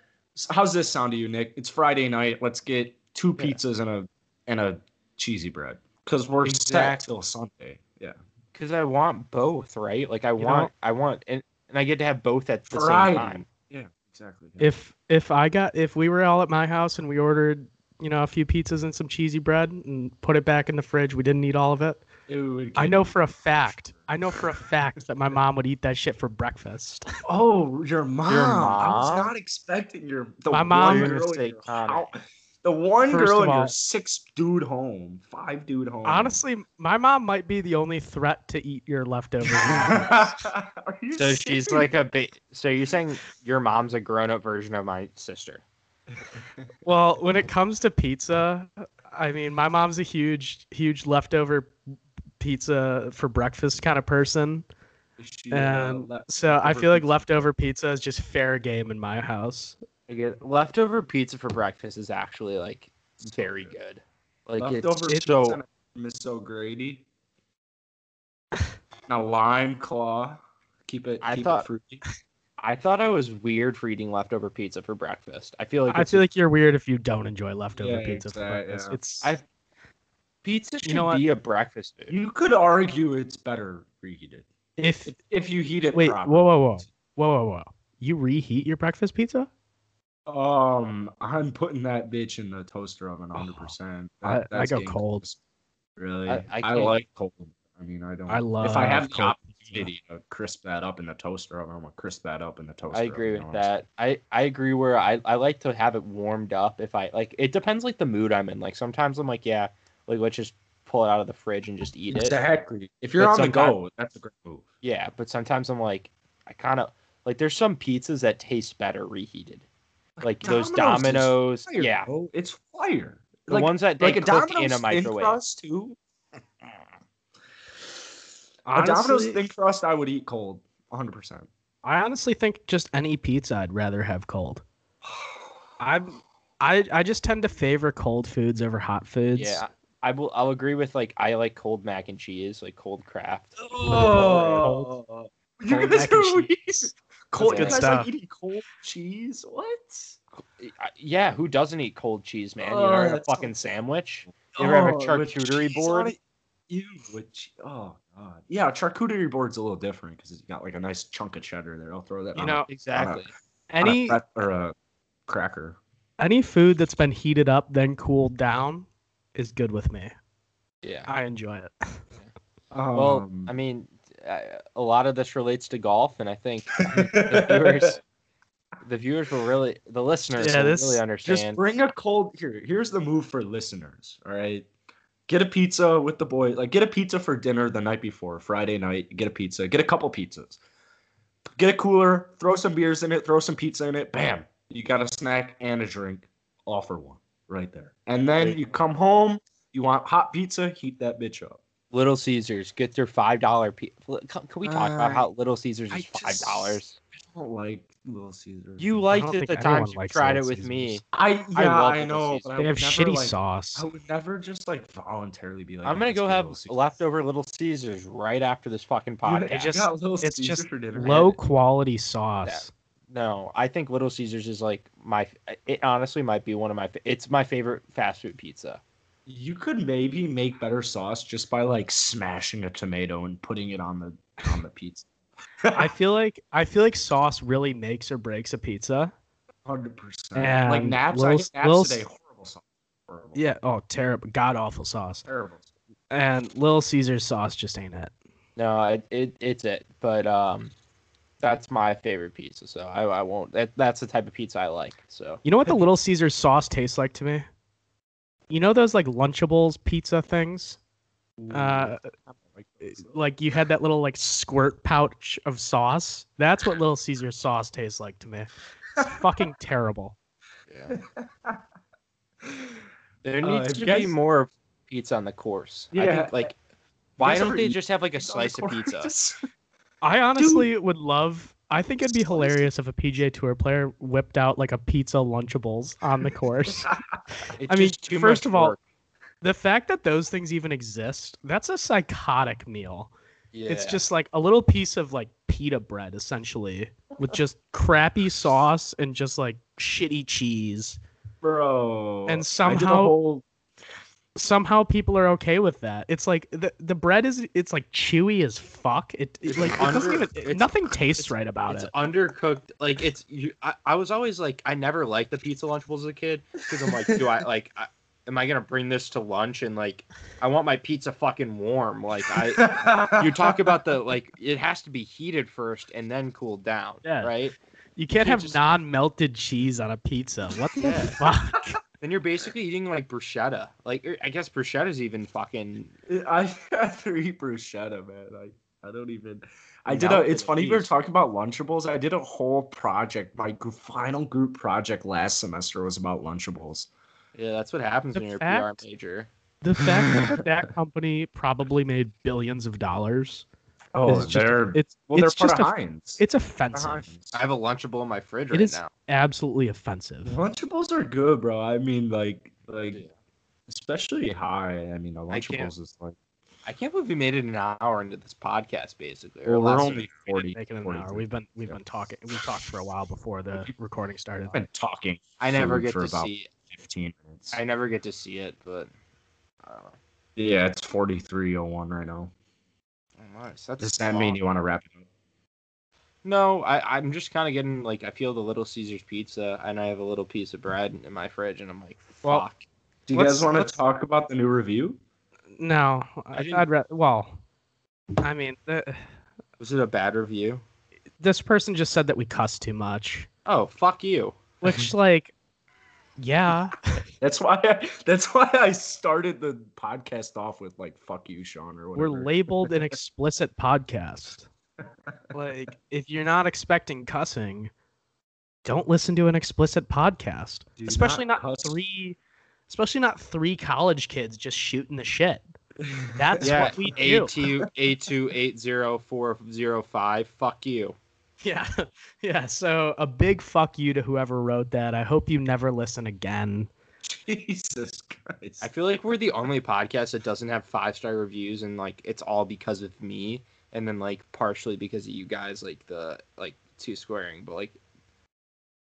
how's this sound to you, Nick? It's Friday night. Let's get two Yeah. pizzas and a and a cheesy bread because we're set till Sunday. Yeah. because I want both, right? Like I You want, know- I want, and, and I get to have both at the Variety. same time. Yeah. Exactly. If if I got if we were all at my house and we ordered you know a few pizzas and some cheesy bread and put it back in the fridge, we didn't eat all of it. It would I know for a fact. I know for a fact that my mom would eat that shit for breakfast. Oh, your mom. I was not expecting your the My one mom- You're girl in say your The one First girl of in your six dude home, five dude home. Honestly, my mom might be the only threat to eat your leftovers. Are you So she's like a bit. So you're saying your mom's a grown-up version of my sister? well, when it comes to pizza, I mean, my mom's a huge, huge leftover pizza for breakfast kind of person. She, uh, And le- so I feel like pizza. leftover pizza is just fair game in my house. I get leftover pizza for breakfast is actually like very good. Like leftover it's pizza so and a Miss O'Grady. Now lime claw. Keep it. I keep thought- it fruity. I thought I was weird for eating leftover pizza for breakfast. I feel like I feel like you're weird if you don't enjoy leftover Yeah, pizza for breakfast. yeah. It's I pizza should know what? be a breakfast food. You could argue it's better reheated if if, if you heat it. wait, properly. whoa, whoa, whoa, whoa, whoa, whoa. You reheat your breakfast pizza? Um, I'm putting that bitch in the toaster oven 100. percent I- I go cold. Really, I- I, I like cold. I mean, I don't. I love If I have the cold opportunity to crisp that up in the toaster oven, I'm gonna crisp that up in the toaster. I agree oven, with you know that. I I agree where I I like to have it warmed up if I like it depends like the mood I'm in. Like sometimes I'm like, yeah, like let's just pull it out of the fridge and just eat saying? it. Exactly. If you're But on the go, that's a great move. Yeah, but sometimes I'm like I kind of like there's some pizzas that taste better reheated. Like those Domino's Fire, yeah. bro. it's fire. The like, ones that they like a cook Domino's in a microwave. crust too. a Domino's Honestly- thin crust, I would eat cold, 100. percent I honestly think just any pizza I'd rather have cold. I'm I I just tend to favor cold foods over hot foods. Yeah, I will. I'll agree with like I like cold mac and cheese, like cold Kraft. Oh, you Cold guys mac and are weird. Cold, good you guys stuff. like eating cold cheese? What? Yeah, who doesn't eat cold cheese, man? Oh, you ever have a that's so- fucking sandwich? You ever have a Oh, charcuterie board? on it? Ew, with oh god. Yeah, a charcuterie board's a little different because it's got like a nice chunk of cheddar there. I'll throw that. You on know, Exactly. a, on a any pret- or a cracker. any food that's been heated up then cooled down is good with me. Yeah. I enjoy it. Well, Um, I mean, uh, a lot of this relates to golf, and I think the viewers, the viewers will really, the listeners Yeah, will this- really understand. just bring a cold. Here, here's the move for listeners. All right, get a pizza with the boys. Like, get a pizza for dinner the night before, Friday night. Get a pizza. Get a couple pizzas. Get a cooler. Throw some beers in it. Throw some pizza in it. Bam! You got a snack and a drink, all for one, right there. And then you come home. You want hot pizza? Heat that bitch up. Little Caesars get their five dollar. Pe- can, can we talk about Uh, how Little Caesars is five dollars? I don't like Little Caesars. You I liked it think the time times you likes tried it with me. Caesars. I I yeah, love I, know. But I They would have shitty like, sauce. I would never just like voluntarily be like. I'm gonna go have Little leftover Little Caesars right after this fucking podcast. I just- got Little it's Caesar just for. Low quality sauce. No, I think Little Caesars is like my. It honestly might be one of my. fa- It's my favorite fast food pizza. You could maybe make better sauce just by like smashing a tomato and putting it on the on the pizza. I feel like I feel like sauce really makes or breaks a pizza. Hundred percent. Like naps, Lil- I hit naps Lil- today. Horrible sauce. Horrible. Yeah. Oh, terrible, god awful sauce. Terrible. And Little Caesar's sauce just ain't it. No, it, it it's it. But um, that's my favorite pizza. So I, I won't. That, that's the type of pizza I like. So You know what the Little Caesar's sauce tastes like to me? You know those like Lunchables pizza things? Uh, like you had that little like squirt pouch of sauce. That's what Little Caesar's sauce tastes like to me. It's fucking terrible. yeah. There Uh, needs have to you be more pizza on the course. I Yeah. think, like, why guys don't they just have like a Pizza on the slice of pizza? I honestly would love. I think it'd be hilarious if a PGA Tour player whipped out like a pizza Lunchables on the course. I mean, first of all, work. the fact that those things even exist, that's a psychotic meal. Yeah. It's just like a little piece of like pita bread essentially with just crappy sauce and just like shitty cheese. Bro. And I did a somehow- whole Somehow people are okay with that. It's like the the bread is it's like chewy as fuck. It, it It's like it doesn't even nothing tastes right about it's it. It's undercooked. Like it's you. I, I was always like I never liked the pizza lunchables as a kid because I'm like, do I like? I, am I gonna bring this to lunch and like I want my pizza fucking warm? Like I. You talk about the like it has to be heated first and then cooled down, Yeah. right? You can't you have just- non-melted cheese on a pizza. What the Yeah. fuck? Then you're basically eating like bruschetta. Like er, I guess bruschetta's even fucking. I rather eat bruschetta, man. I, I don't even. I did a. It's funny we were talking about Lunchables. I did a whole project. My final group project last semester was about Lunchables. Yeah, that's what happens The when you're a PR major. The fact that that company probably made billions of dollars. Oh, is just, they're it's well, they're it's part just of a- Heinz. it's offensive. Heinz. I have a lunchable in my fridge It right is now. absolutely offensive. Lunchables are good, bro. I mean, like, like, Yeah. especially high. I mean, a can't- Lunchables is like. I can't believe we made it an hour into this podcast, basically. or Well, we're less. only forty. Making an 40 hour. We've been we've yeah. been talking. We talked for a while before the recording started. I've been talking. I never get for to about see. fifteen minutes. I never get to see it, but I don't know. Yeah, it's forty three oh one right now. Nice. That's Does that mean you want to wrap it up? No, I, I'm just kind of getting like I feel the Little Caesars pizza, and I have a little piece of bread in my fridge, and I'm like, fuck. Well, Do you guys want to talk about the new review? No, I I'd rather. Well, I mean, the, Was it a bad review? this person just said that we cuss too much, Oh, fuck you. which like, yeah, That's why. I, that's why I started the podcast off with like "fuck you, Sean" or whatever. we're labeled an explicit podcast. Like, if you're not expecting cussing, don't listen to an explicit podcast. Do especially not not, three, especially not three college kids just shooting the shit. That's yeah, what we do. A two A two eight zero four zero five. Fuck you. Yeah, yeah. So a big fuck you to whoever wrote that. I hope you never listen again. Jesus Christ. I feel like we're the only podcast that doesn't have five star reviews, and like it's all because of me, and then like partially because of you guys, like the like two squaring, but like,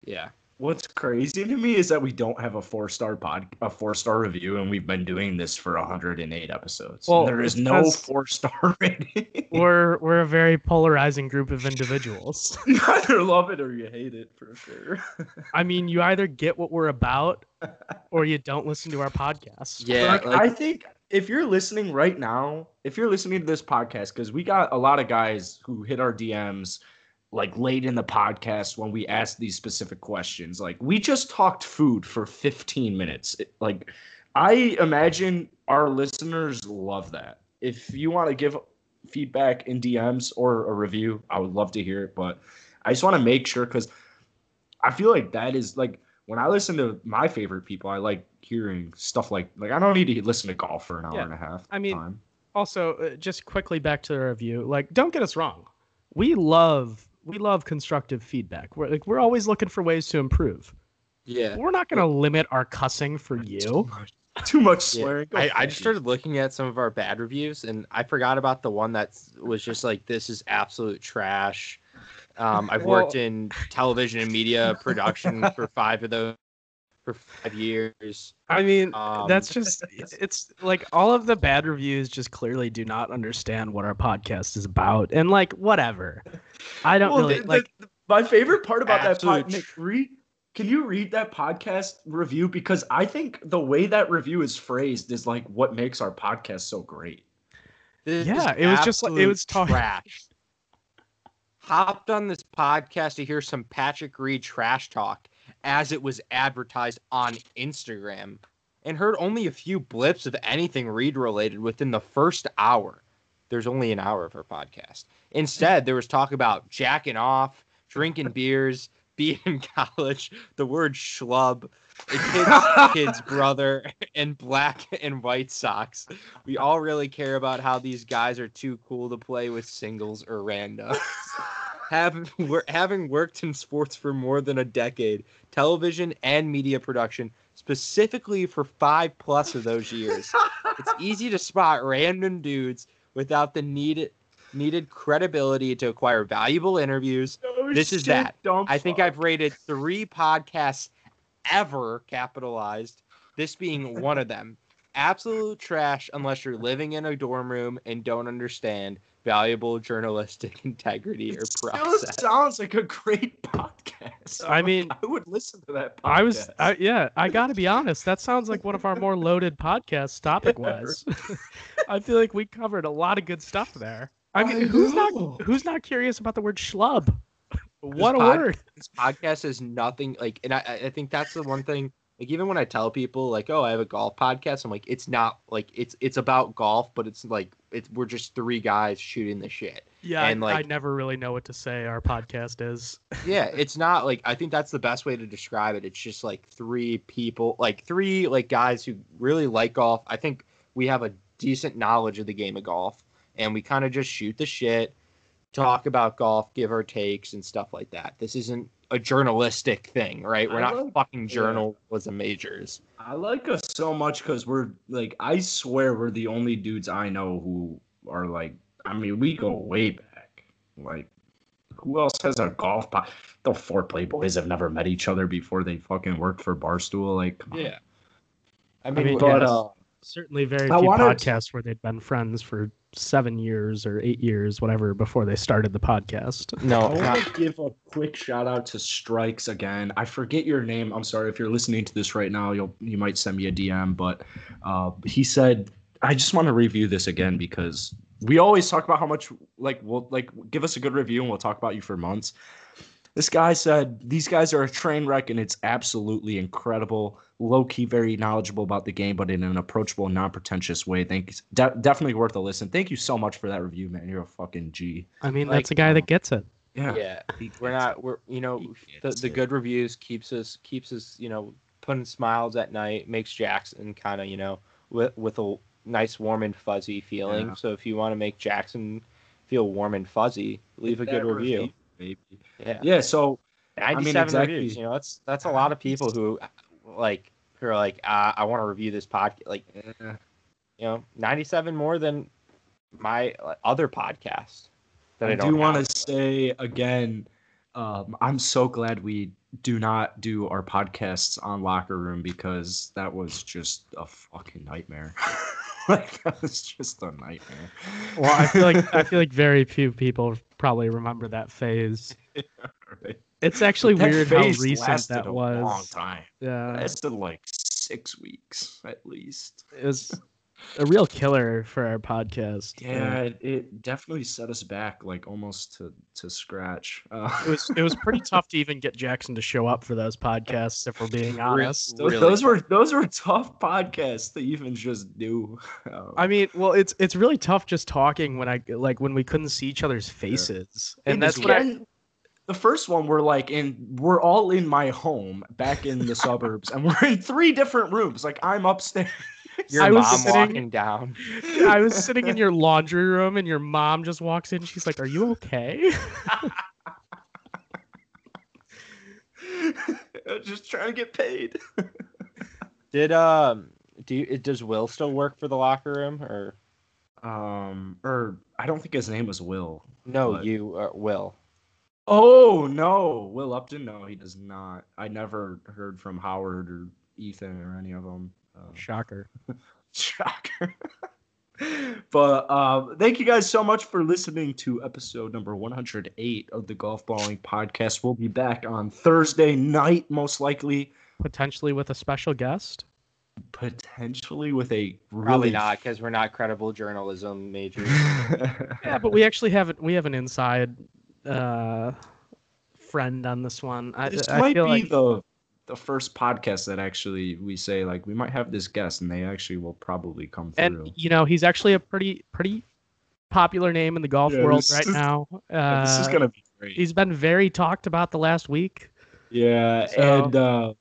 yeah. What's crazy to me is that we don't have a four star pod, a four star review, and we've been doing this for 108 episodes. Well, there is no four star rating. We're we're a very polarizing group of individuals. you either love it or you hate it for sure. I mean, you either get what we're about, or you don't listen to our podcast. Yeah, like, like- I think if you're listening right now, if you're listening to this podcast, because we got a lot of guys who hit our DMs like late in the podcast when we asked these specific questions. Like we just talked food for 15 minutes. It- like I imagine our listeners love that. If you want to give feedback in DMs or a review, I would love to hear it. But I just want to make sure because I feel like that is like when I listen to my favorite people, I like hearing stuff like like I don't need to listen to golf for an hour Yeah. and a half. I mean, time. also uh, just quickly back to the review like don't get us wrong we love we love constructive feedback we're like we're always looking for ways to improve Yeah. we're not going to limit our cussing for you too much Yeah. swearing. Go I, I just started looking at some of our bad reviews and I forgot about the one that was just like this is absolute trash. Um, I've worked in television and media production for five of those for five years. i mean Um, that's just it's, it's like all of the bad reviews just clearly do not understand what our podcast is about and like whatever i don't Well, really the- like the- my favorite part about that Absolute pod, Nick, read, can you read that podcast review? Because I think the way that review is phrased is like what makes our podcast so great. This Yeah, it was just like- it was talk- trash. Hopped on this podcast to hear some Patrick Reed trash talk as it was advertised on Instagram, and heard only a few blips of anything Reed related within the first hour. There's only an hour of her podcast. Instead, there was talk about jacking off, drinking beers, being in college, the word schlub, a kid's, kid's brother, and black and white socks. We all really care about how these guys are too cool to play with singles or randos. having, having worked in sports for more than a decade, television and media production, specifically for five plus of those years, it's easy to spot random dudes without the needed needed credibility to acquire valuable interviews. This is that. I think I've rated three podcasts ever capitalized, this being one of them. Absolute trash unless you're living in a dorm room and don't understand valuable journalistic integrity or Still process. sounds like a great podcast. I mean, I would listen to that. Podcast. I was, I, yeah, I got to be honest. That sounds like one of our more loaded podcasts, topic wise. I feel like we covered a lot of good stuff there. I mean, I who's not who's not curious about the word schlub? What a pod- word! this podcast is nothing like and I, I think that's the one thing like even when i tell people like oh i have a golf podcast i'm like it's not like it's it's about golf but it's like it's we're just three guys shooting the shit Yeah, and, I, I never really know what to say. Our podcast is. yeah it's not like i think that's the best way to describe it it's just like three people like three like guys who really like golf i think we have a decent knowledge of the game of golf and we kind of just shoot the shit talk about golf give our takes and stuff like that this isn't a journalistic thing right we're I not like- fucking journalism majors I like us so much because we're like I swear we're the only dudes I know who are like I mean we go way back. Like who else has a golf pod? The Fore Play boys have never met each other before they fucking worked for Barstool. Like come yeah i I mean, mean, but yes. uh, Certainly, very I few wanted- podcasts where they'd been friends for seven years or eight years, whatever, before they started the podcast. no I want to give a quick shout out to Strikes again. I forget your name. I'm sorry if you're listening to this right now. You'll you might send me a DM, but uh, he said I just want to review this again because we always talk about how much like we'll like give us a good review and we'll talk about you for months. This guy said these guys are a train wreck and it's absolutely incredible. Low key, very knowledgeable about the game, but in an approachable, non pretentious way. Thanks, de- definitely worth a listen. Thank you so much for that review, man. You're a fucking G. I mean, Like, that's a guy that uh, gets it. Yeah, yeah we're not we're you know the, the good reviews keeps us keeps us you know putting smiles at night makes jackson kind of you know with with a nice warm and fuzzy feeling Yeah. so if you want to make jackson feel warm and fuzzy leave a good That review baby. yeah Yeah, so 97 exactly. reviews you know that's that's a lot of people who like who are like uh, i want to review this podcast like you know 97 more than my other podcast that i, I don't do want to say again, um, I'm so glad we do not do our podcasts on Locker Room because that was just a fucking nightmare. like that was just a nightmare. Well, I feel like I feel like very few people probably remember that phase. Right. It's actually That weird how recent that a was. long time. Yeah, it Lasted like six weeks at least. it was. a real killer for our podcast. Yeah, it, it definitely set us back like almost to to scratch. Uh, it was it was pretty tough to even get Jackson to show up for those podcasts. If we're being honest, those, really those were those were tough podcasts to even just do. Um, I mean, well, it's it's really tough just talking when I like when we couldn't see each other's faces, and that's what I, the first one we're like in we're all in my home back in the suburbs and we're in three different rooms like i'm upstairs Your I was mom sitting- walking down. I was sitting in your laundry room, and your mom just walks in. She's like, "Are you okay?" just trying to get paid Did um do you, does Will still work for the locker room or um or i don't think his name was will no? What? You uh, Will. oh no will upton no he does not i never heard from howard or ethan or any of them uh, Shocker. Shocker. but um, thank you guys so much for listening to episode number 108 of the Golf Balling Podcast. We'll be back on Thursday night, most likely, Potentially with a special guest. potentially with a really Probably not because we're not credible journalism majors. Yeah, but we actually have we have an inside uh, friend on this one. I, this I might be feel like the the first podcast that actually we say like we might have this guest and they actually will probably come through. and you know he's actually a pretty pretty popular name in the golf Yeah, world right is- now. Uh, Yeah, this is gonna be great. He's been very talked about the last week. Yeah, So- and uh,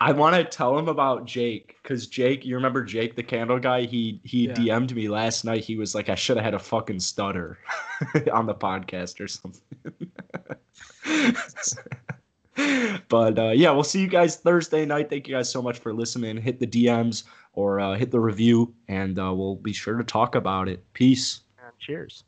I want to tell him about Jake because Jake, you remember Jake, the candle guy? He he Yeah. DM'd me last night. He was like, "I should have had a fucking stutter on the podcast or something." but uh, yeah, we'll see you guys Thursday night. Thank you guys so much for listening. Hit the DMs or uh, hit the review, and uh, we'll be sure to talk about it. Peace. And Cheers.